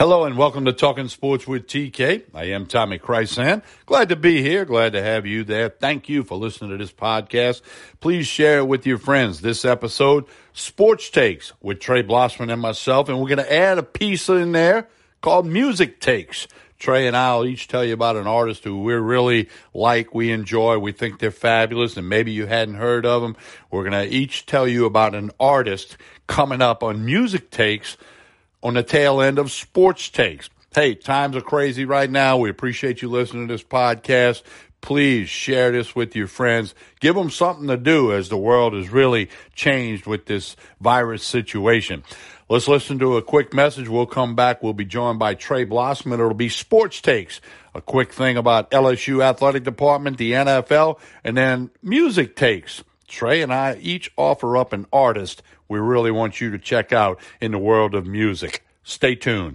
Hello and welcome to Talking Sports with TK. I am Tommy Chrysan. Glad to be here. Glad to have you there. Thank you for listening to this podcast. Please share it with your friends. This episode, Sports Takes with Trey Blossman and myself. And we're going to add a piece in there called Music Takes. Trey and I will each tell you about an artist who we really like, we enjoy, we think they're fabulous, and maybe you hadn't heard of them. We're going to each tell you about an artist coming up on Music Takes on the tail end of sports takes. Hey, times are crazy right now. We appreciate you listening to this podcast. Please share this with your friends. Give them something to do as the world has really changed with this virus situation. Let's listen to a quick message. We'll come back. We'll be joined by Trey Blossman. It'll be sports takes, a quick thing about LSU athletic department, the NFL, and then music takes. Trey and I each offer up an artist we really want you to check out in the world of music. Stay tuned.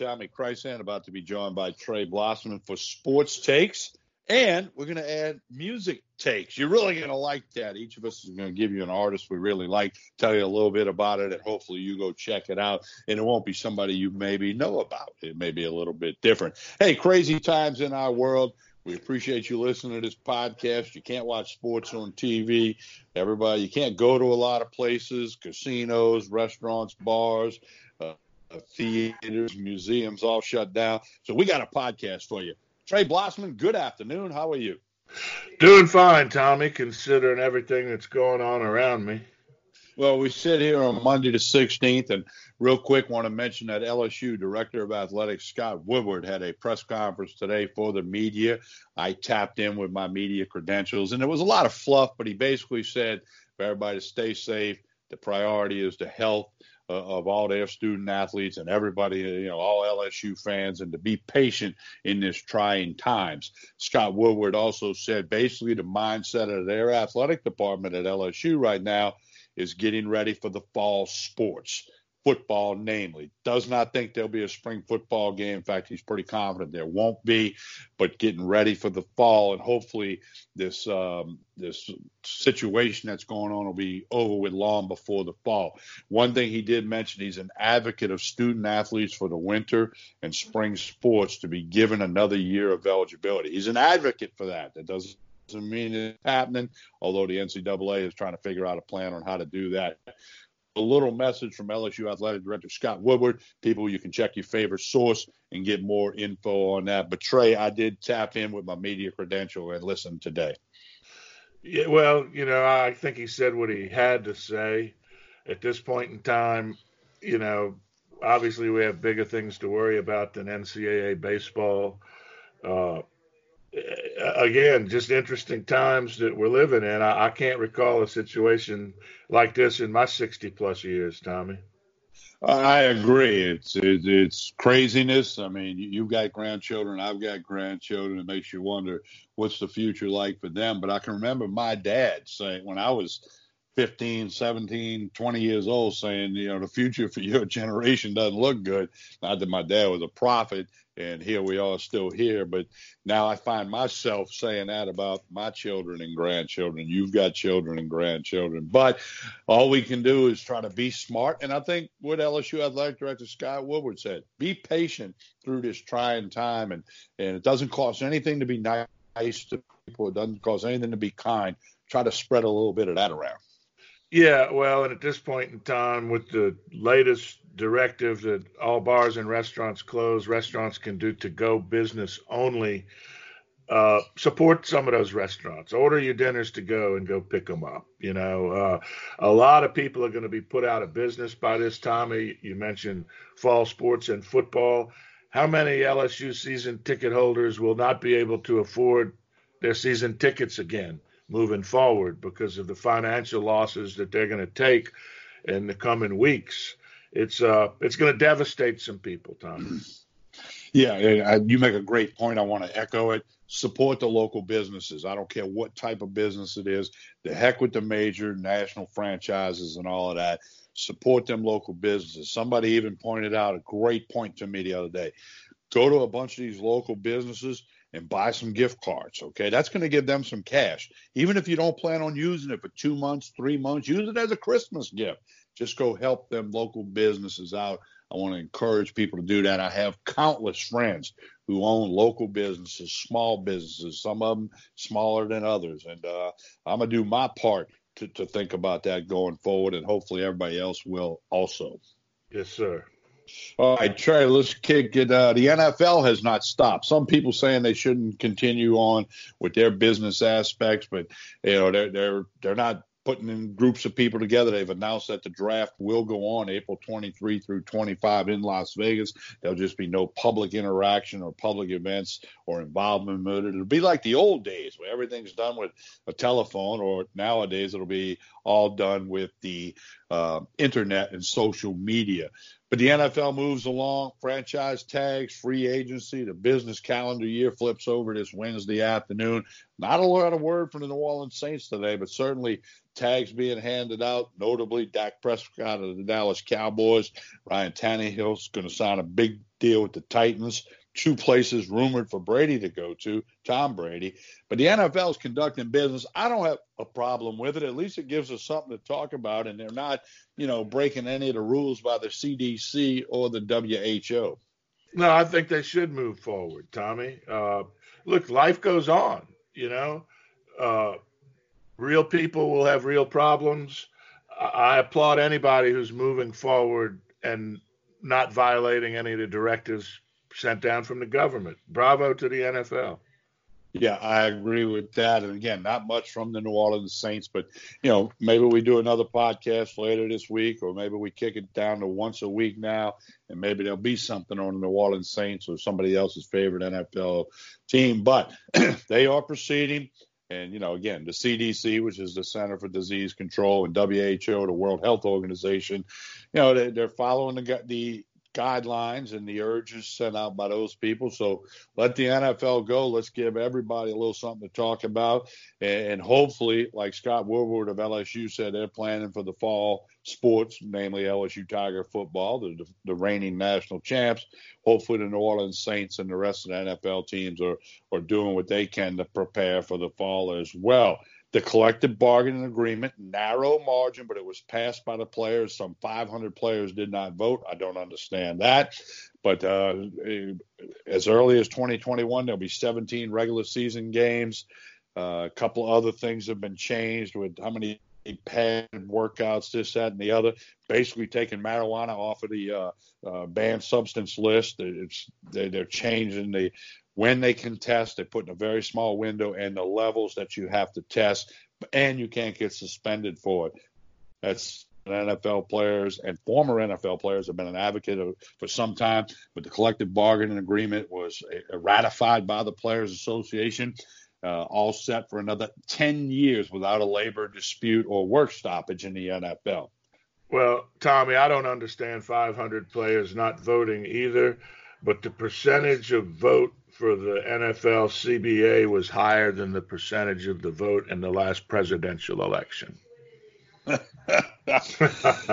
Tommy Chrysan, about to be joined by Trey Blossman for sports takes. And we're going to add music takes. You're really going to like that. Each of us is going to give you an artist we really like, tell you a little bit about it, and hopefully you go check it out. And it won't be somebody you maybe know about. It may be a little bit different. Hey, crazy times in our world. We appreciate you listening to this podcast. You can't watch sports on TV. Everybody, you can't go to a lot of places, casinos, restaurants, bars. Theaters, museums all shut down. So we got a podcast for you. Trey Blossman, good afternoon. How are you? Doing fine, Tommy, considering everything that's going on around me. Well, we sit here on Monday the 16th, and real quick, want to mention that LSU Director of Athletics Scott Woodward had a press conference today for the media. I tapped in with my media credentials, and there was a lot of fluff, but he basically said for everybody to stay safe. The priority is the health Uh, of all their student athletes and everybody, you know, all LSU fans, and to be patient in this trying times. Scott Woodward also said basically the mindset of their athletic department at LSU right now is getting ready for the fall sports football, namely. Does not think there'll be a spring football game. In fact, he's pretty confident there won't be. But getting ready for the fall, and hopefully this um, this situation that's going on will be over with long before the fall. One thing he did mention, he's an advocate of student athletes for the winter and spring sports to be given another year of eligibility. He's an advocate for that. That doesn't doesn't mean it's happening, although the NCAA is trying to figure out a plan on how to do that a little message from LSU Athletic Director Scott Woodward. People, you can check your favorite source and get more info on that. But Trey, I did tap in with my media credential and listen today. Yeah, well, you know, I think he said what he had to say. At this point in time, you know, obviously we have bigger things to worry about than NCAA baseball. Uh, Uh, again, just interesting times that we're living in. I, I, can't recall a situation like this in my 60 plus years, Tommy. I agree. It's it's, it's craziness. I mean, you've got grandchildren. I've got grandchildren. It makes you wonder what's the future like for them. But I can remember my dad saying when I was 15, 17, 20 years old saying, you know, the future for your generation doesn't look good. Not that my dad was a prophet, and here we are still here. But now I find myself saying that about my children and grandchildren. You've got children and grandchildren. But all we can do is try to be smart. And I think what LSU Athletic Director Scott Woodward said be patient through this trying time. And, and it doesn't cost anything to be nice to people, it doesn't cost anything to be kind. Try to spread a little bit of that around. Yeah, well, and at this point in time, with the latest directive that all bars and restaurants close, restaurants can do to go business only. Uh, support some of those restaurants. Order your dinners to go and go pick them up. You know, uh, a lot of people are going to be put out of business by this time. You mentioned fall sports and football. How many LSU season ticket holders will not be able to afford their season tickets again? Moving forward because of the financial losses that they're going to take in the coming weeks. It's uh, it's going to devastate some people, Tom. Yeah, you make a great point. I want to echo it. Support the local businesses. I don't care what type of business it is. The heck with the major national franchises and all of that. Support them local businesses. Somebody even pointed out a great point to me the other day. Go to a bunch of these local businesses and buy some gift cards. Okay, that's going to give them some cash. Even if you don't plan on using it for two months, three months, use it as a Christmas gift. Just go help them local businesses out. I want to encourage people to do that. I have countless friends who own local businesses, small businesses, some of them smaller than others. And uh, I'm going to do my part to, to think about that going forward, and hopefully everybody else will also. Yes, sir. All right, Trey, let's kick it. Uh, the NFL has not stopped. Some people saying they shouldn't continue on with their business aspects, but you know they're they're they're not putting in groups of people together. They've announced that the draft will go on April 23 through 25 in Las Vegas. There'll just be no public interaction or public events or involvement with it. It'll be like the old days where everything's done with a telephone, or nowadays it'll be all done with the uh, internet and social media. But the NFL moves along, franchise tags, free agency, the business calendar year flips over this Wednesday afternoon. Not a lot of word from the New Orleans Saints today, but certainly tags being handed out, notably Dak Prescott of the Dallas Cowboys. Ryan Tannehill's going to sign a big deal with the Titans two places rumored for Brady to go to, Tom Brady. But the NFL is conducting business. I don't have a problem with it. At least it gives us something to talk about, and they're not, you know, breaking any of the rules by the CDC or the WHO. No, I think they should move forward, Tommy. Uh, look, life goes on. You know, uh, real people will have real problems. I applaud anybody who's moving forward and not violating any of the directives sent down from the government. Bravo to the NFL. Yeah, I agree with that. And again, not much from the New Orleans Saints, but you know, maybe we do another podcast later this week, or maybe we kick it down to once a week now, and maybe there'll be something on the New Orleans Saints or somebody else's favorite NFL team. But they are proceeding. And, you know, again, the CDC, which is the Center for Disease Control, and WHO, the World Health Organization, you know, they, are following the, the guidelines and the urges sent out by those people. So let the NFL go. Let's give everybody a little something to talk about. And hopefully, like Scott Woodward of LSU said, they're planning for the fall sports, namely LSU Tiger football, the, the reigning national champs. Hopefully, the New Orleans Saints and the rest of the NFL teams are, are doing what they can to prepare for the fall as well. The collective bargaining agreement, narrow margin, but it was passed by the players. Some 500 players did not vote. I don't understand that. But uh, as early as 2021, there'll be 17 regular season games. Uh, a couple other things have been changed with how many padded workouts, this, that, and the other. Basically, taking marijuana off of the uh, uh, banned substance list. It's they, are changing the when they can test. They put in a very small window and the levels that you have to test, and you can't get suspended for it. That's NFL players and former NFL players have been an advocate of, for some time, but the collective bargaining agreement was uh, ratified by the Players Association, uh, all set for another 10 years without a labor dispute or work stoppage in the NFL. Well, Tommy, I don't understand 500 players not voting either, but the percentage of vote for the NFL CBA was higher than the percentage of the vote in the last presidential election.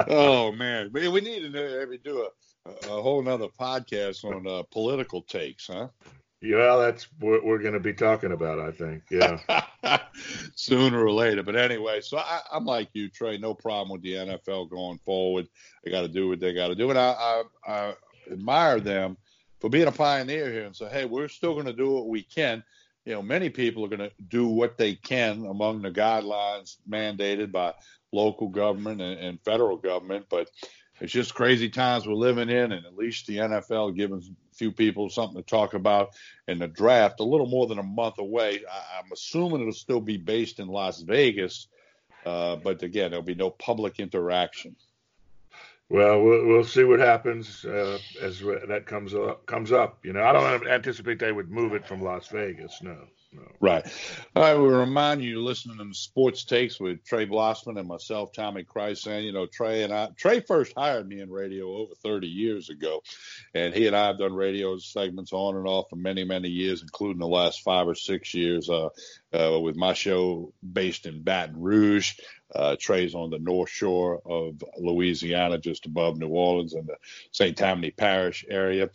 oh man, we need to maybe do a, a whole nother podcast on uh, political takes, huh? Yeah, that's what we're going to be talking about, I think. Yeah, sooner or later. But anyway, so I, am like you, Trey. No problem with the NFL going forward. They got to do what they got to do, and I, I, I admire them for being a pioneer here and say, hey, we're still going to do what we can. You know, many people are going to do what they can among the guidelines mandated by local government and, and federal government, but it's just crazy times we're living in, and at least the NFL giving few people something to talk about in the draft. A little more than a month away. I, am assuming it'll still be based in Las Vegas, uh, but again, there'll be no public interaction. Well, we'll, we'll see what happens uh, as that comes up. Comes up, you know. I don't anticipate they would move it from Las Vegas. No. Right. I will remind you, listening to Sports Takes with Trey Blossman and myself, Tommy Christ, and you know Trey and I. Trey first hired me in radio over 30 years ago, and he and I have done radio segments on and off for many, many years, including the last five or six years uh, uh, with my show based in Baton Rouge. Uh, Trey's on the North Shore of Louisiana, just above New Orleans in the St. Tammany Parish area.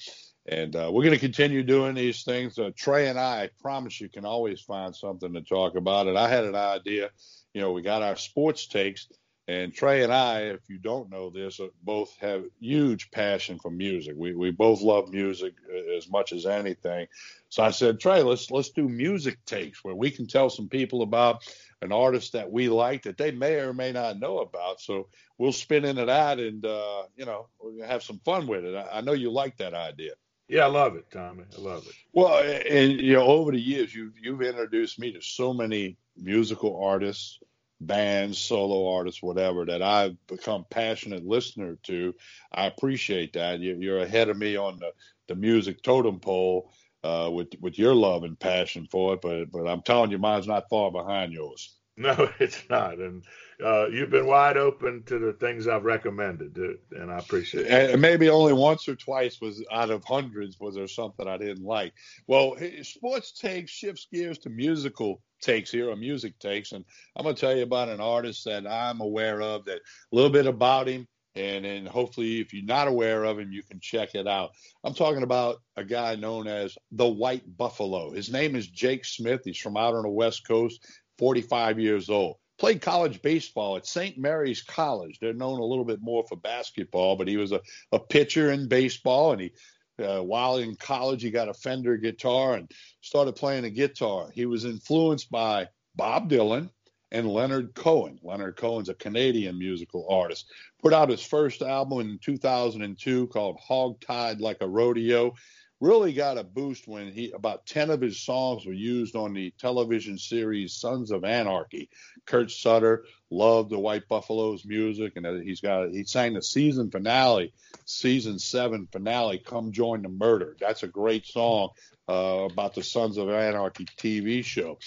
And uh, we're going to continue doing these things. Uh, Trey and I, I promise you, can always find something to talk about. And I had an idea. You know, we got our sports takes, and Trey and I, if you don't know this, uh, both have huge passion for music. We we both love music uh, as much as anything. So I said, Trey, let's let's do music takes where we can tell some people about an artist that we like that they may or may not know about. So we'll spin into that, and uh, you know, have some fun with it. I, I know you like that idea. Yeah, I love it, Tommy. I love it. Well, and you know, over the years, you've you've introduced me to so many musical artists, bands, solo artists, whatever, that I've become passionate listener to. I appreciate that. You're ahead of me on the the music totem pole. Uh, with with your love and passion for it, but but I'm telling you, mine's not far behind yours. No, it's not, and uh, you've been wide open to the things I've recommended, and I appreciate it. And maybe only once or twice was out of hundreds was there something I didn't like. Well, sports takes shifts gears to musical takes here, or music takes, and I'm going to tell you about an artist that I'm aware of. That a little bit about him, and and hopefully, if you're not aware of him, you can check it out. I'm talking about a guy known as the White Buffalo. His name is Jake Smith. He's from out on the West Coast, 45 years old played college baseball at St. Mary's College. They're known a little bit more for basketball, but he was a, a pitcher in baseball. And he, uh, while in college, he got a Fender guitar and started playing a guitar. He was influenced by Bob Dylan and Leonard Cohen. Leonard Cohen's a Canadian musical artist. Put out his first album in 2002 called Hog Tied Like a Rodeo really got a boost when he about 10 of his songs were used on the television series Sons of Anarchy. Kurt Sutter loved the White Buffaloes music and he's got he sang the season finale, season 7 finale Come Join the Murder. That's a great song uh, about the Sons of Anarchy TV show.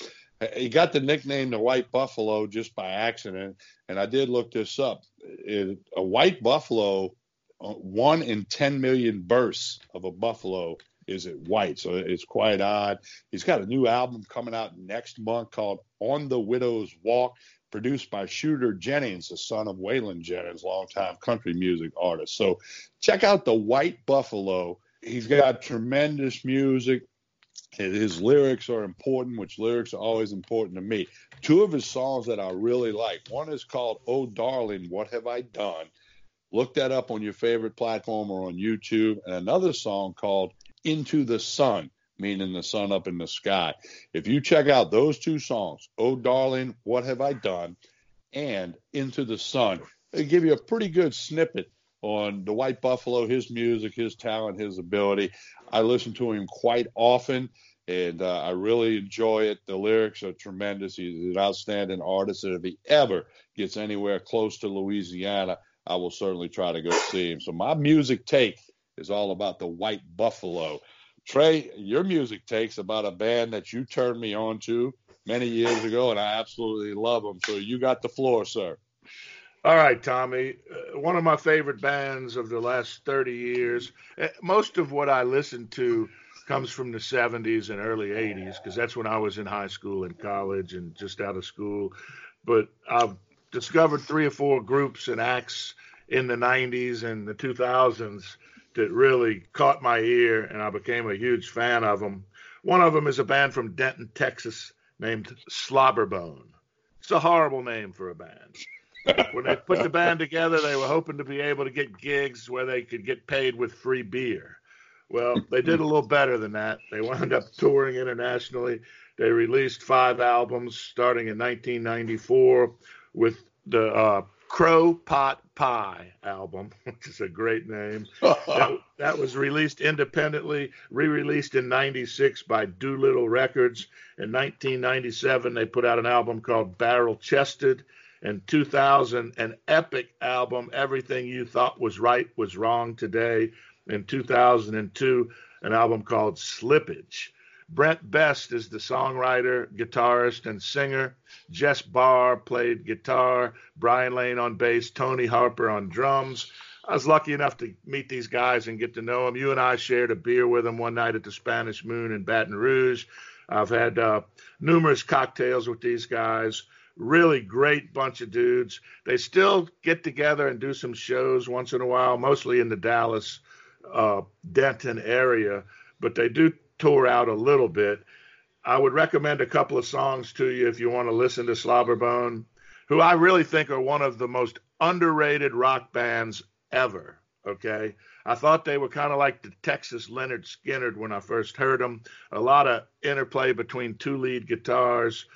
He got the nickname the White Buffalo just by accident and I did look this up. It, a white buffalo Uh, one in 10 million bursts of a buffalo is it white. So it's quite odd. He's got a new album coming out next month called On the Widow's Walk, produced by Shooter Jennings, the son of Waylon Jennings, longtime country music artist. So check out the White Buffalo. He's got tremendous music. His lyrics are important, which lyrics are always important to me. Two of his songs that I really like. One is called Oh Darling, What Have I Done? Look that up on your favorite platform or on YouTube. And another song called Into the Sun, meaning the sun up in the sky. If you check out those two songs, Oh Darling, What Have I Done? and Into the Sun, they give you a pretty good snippet on the White Buffalo, his music, his talent, his ability. I listen to him quite often and uh, I really enjoy it. The lyrics are tremendous. He's an outstanding artist, and if he ever gets anywhere close to Louisiana, I will certainly try to go see him. So my music take is all about the White Buffalo. Trey, your music takes about a band that you turned me on to many years ago, and I absolutely love them. So you got the floor, sir. All right, Tommy. Uh, one of my favorite bands of the last 30 years. Uh, most of what I listen to comes from the 70s and early 80s because that's when I was in high school and college and just out of school. But I've discovered three or four groups and acts in the 90s and the 2000s that really caught my ear, and I became a huge fan of them. One of them is a band from Denton, Texas, named Slobberbone. It's a horrible name for a band. when they put the band together, they were hoping to be able to get gigs where they could get paid with free beer. Well, they did a little better than that. They wound up touring internationally. They released five albums starting in 1994 with the uh, Crow Pot Pie album, which is a great name. that, that, was released independently, re released in 96 by Doolittle Records. In 1997, they put out an album called Barrel Chested. In 2000, an epic album, Everything You Thought Was Right Was Wrong Today. In 2002, an album called Slippage. Brent Best is the songwriter, guitarist, and singer. Jess Barr played guitar, Brian Lane on bass, Tony Harper on drums. I was lucky enough to meet these guys and get to know them. You and I shared a beer with them one night at the Spanish Moon in Baton Rouge. I've had uh, numerous cocktails with these guys. Really great bunch of dudes. They still get together and do some shows once in a while, mostly in the Dallas, uh, Denton area, but they do tour out a little bit. I would recommend a couple of songs to you if you want to listen to Slobberbone, who I really think are one of the most underrated rock bands ever. Okay. I thought they were kind of like the Texas Lynyrd Skynyrd when I first heard them. A lot of interplay between two lead guitars.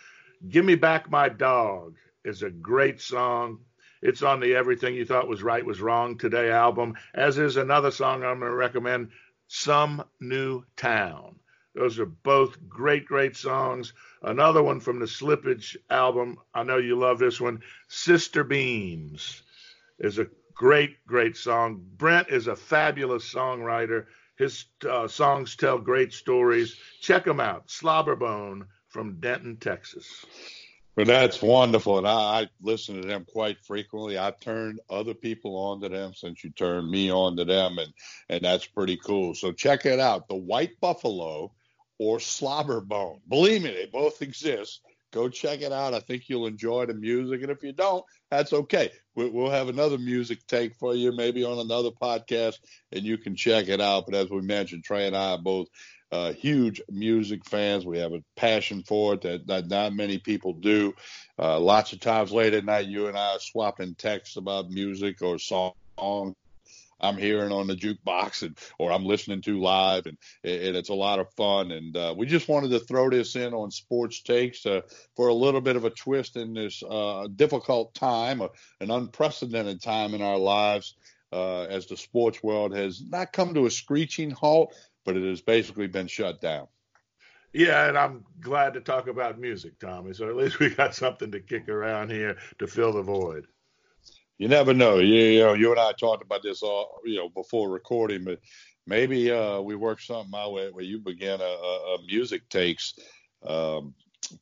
Give Me Back My Dog is a great song. It's on the Everything You Thought Was Right Was Wrong Today album, as is another song I'm going to recommend, Some New Town. Those are both great, great songs. Another one from the Slippage album. I know you love this one. Sister Beams is a great, great song. Brent is a fabulous songwriter. His uh, songs tell great stories. Check them out. Slobberbone from Denton, Texas. Well, that's wonderful, and I, I, listen to them quite frequently. I've turned other people on to them since you turned me on to them, and and that's pretty cool. So check it out, the White Buffalo or Slobberbone. Believe me, they both exist. Go check it out. I think you'll enjoy the music, and if you don't, that's okay. We'll have another music take for you, maybe on another podcast, and you can check it out. But as we mentioned, Trey and I are both uh, huge music fans. We have a passion for it that, that not many people do. Uh, lots of times late at night, you and I are swapping texts about music or songs I'm hearing on the jukebox and or I'm listening to live, and, and it's a lot of fun. And uh, we just wanted to throw this in on Sports Takes uh, for a little bit of a twist in this uh, difficult time, an unprecedented time in our lives, uh, as the sports world has not come to a screeching halt, but it has basically been shut down. Yeah, and I'm glad to talk about music, Tommy. So at least we got something to kick around here to fill the void you never know. You, you know, you and I talked about this all, you know, before recording, but maybe uh, we work something out where, where you begin a, a, a music takes um,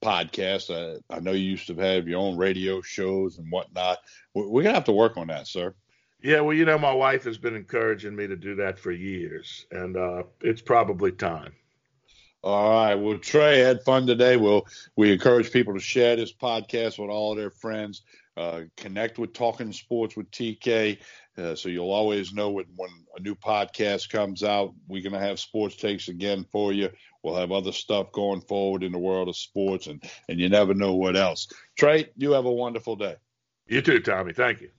podcast. Uh, I know you used to have your own radio shows and whatnot. We're, we're gonna have to work on that, sir. Yeah, well, you know, my wife has been encouraging me to do that for years, and uh, it's probably time. All right. Well, Trey had fun today. We'll we encourage people to share this podcast with all their friends. Uh, connect with Talking Sports with TK, uh, so you'll always know when, when a new podcast comes out. We're gonna have sports takes again for you. We'll have other stuff going forward in the world of sports, and and you never know what else. Trey, you have a wonderful day. You too, Tommy. Thank you.